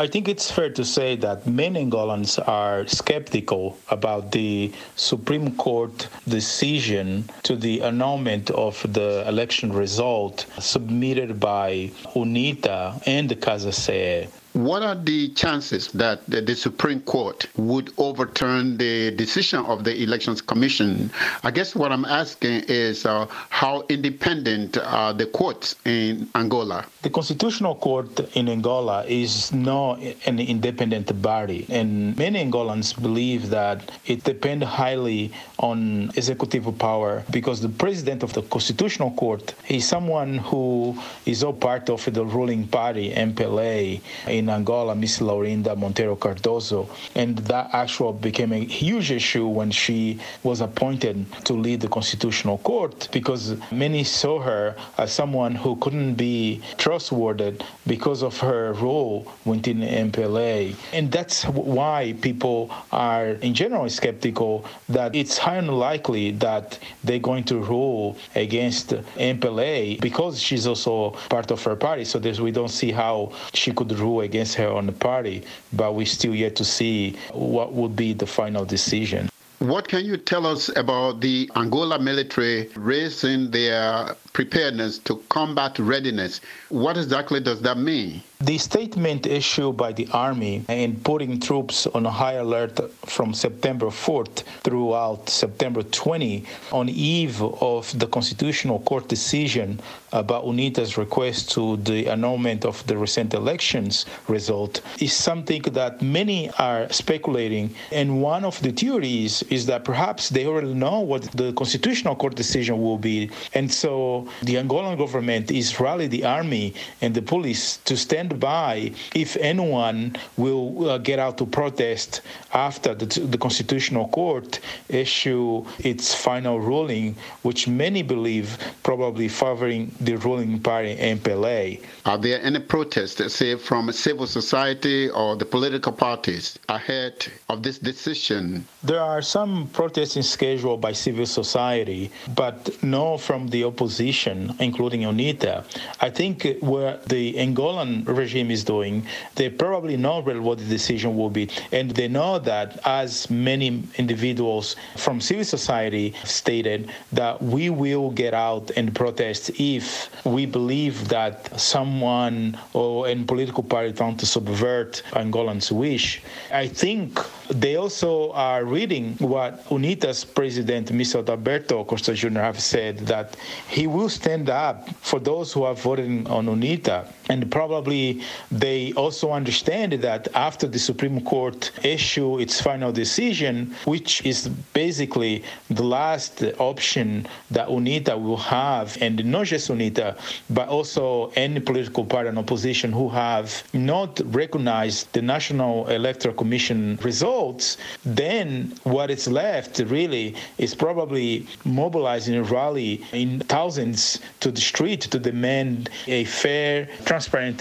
I think it's fair to say that many Angolans are skeptical about the Supreme Court decision to the annulment of the election result submitted by UNITA and the Casa CE. What are the chances that the, Supreme Court would overturn the decision of the Elections Commission? I guess what I'm asking is uh, how independent are the courts in Angola? The Constitutional Court in Angola is not an independent body, and many Angolans believe that it depends highly on executive power because the president of the Constitutional Court is someone who is all part of the ruling party, MPLA in Angola, Miss Laurinda Monteiro Cardoso. And that actually became a huge issue when she was appointed to lead the Constitutional Court because many saw her as someone who couldn't be trustworthy because of her role within MPLA. And that's why people are in general skeptical that it's highly unlikely that they're going to rule against MPLA because she's also part of her party. So we don't see how she could rule against her on the party, but we still yet to see what would be the final decision. What can you tell us about the Angola military raising their preparedness to combat readiness? What exactly does that mean? The statement issued by the Army in putting troops on high alert from September 4th throughout September 20 on eve of the Constitutional Court decision about UNITA's request to the annulment of the recent elections result is something that many are speculating. And one of the theories is that perhaps they already know what the Constitutional Court decision will be. And so the Angolan government is rallying the army and the police to stand stand by if anyone will uh, get out to protest after the, the Constitutional Court issue its final ruling, which many believe probably favoring the ruling party MPLA. Are there any protests, say, from civil society or the political parties ahead of this decision? There are some protesting scheduled by civil society, but no from the opposition, including UNITA. I think where the Angolan regime is doing, they probably know what the decision will be. And they know that, as many individuals from civil society stated, that we will get out and protest if we believe that someone or a political party want to subvert Angolan's wish. I think they also are reading what UNITA's president, Mr. Adalberto Costa Jr., have said that he will stand up for those who have voted on UNITA. And probably they also understand that after the Supreme Court issue its final decision, which is basically the last option that UNITA will have, and not just UNITA, but also any political party and opposition who have not recognized the National Electoral Commission results, then what is left really is probably mobilizing a rally in thousands to the street to demand a fair, transparent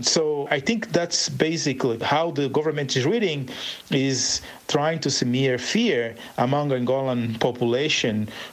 So I think that's basically how the government is reading is trying to smear fear among Angolan population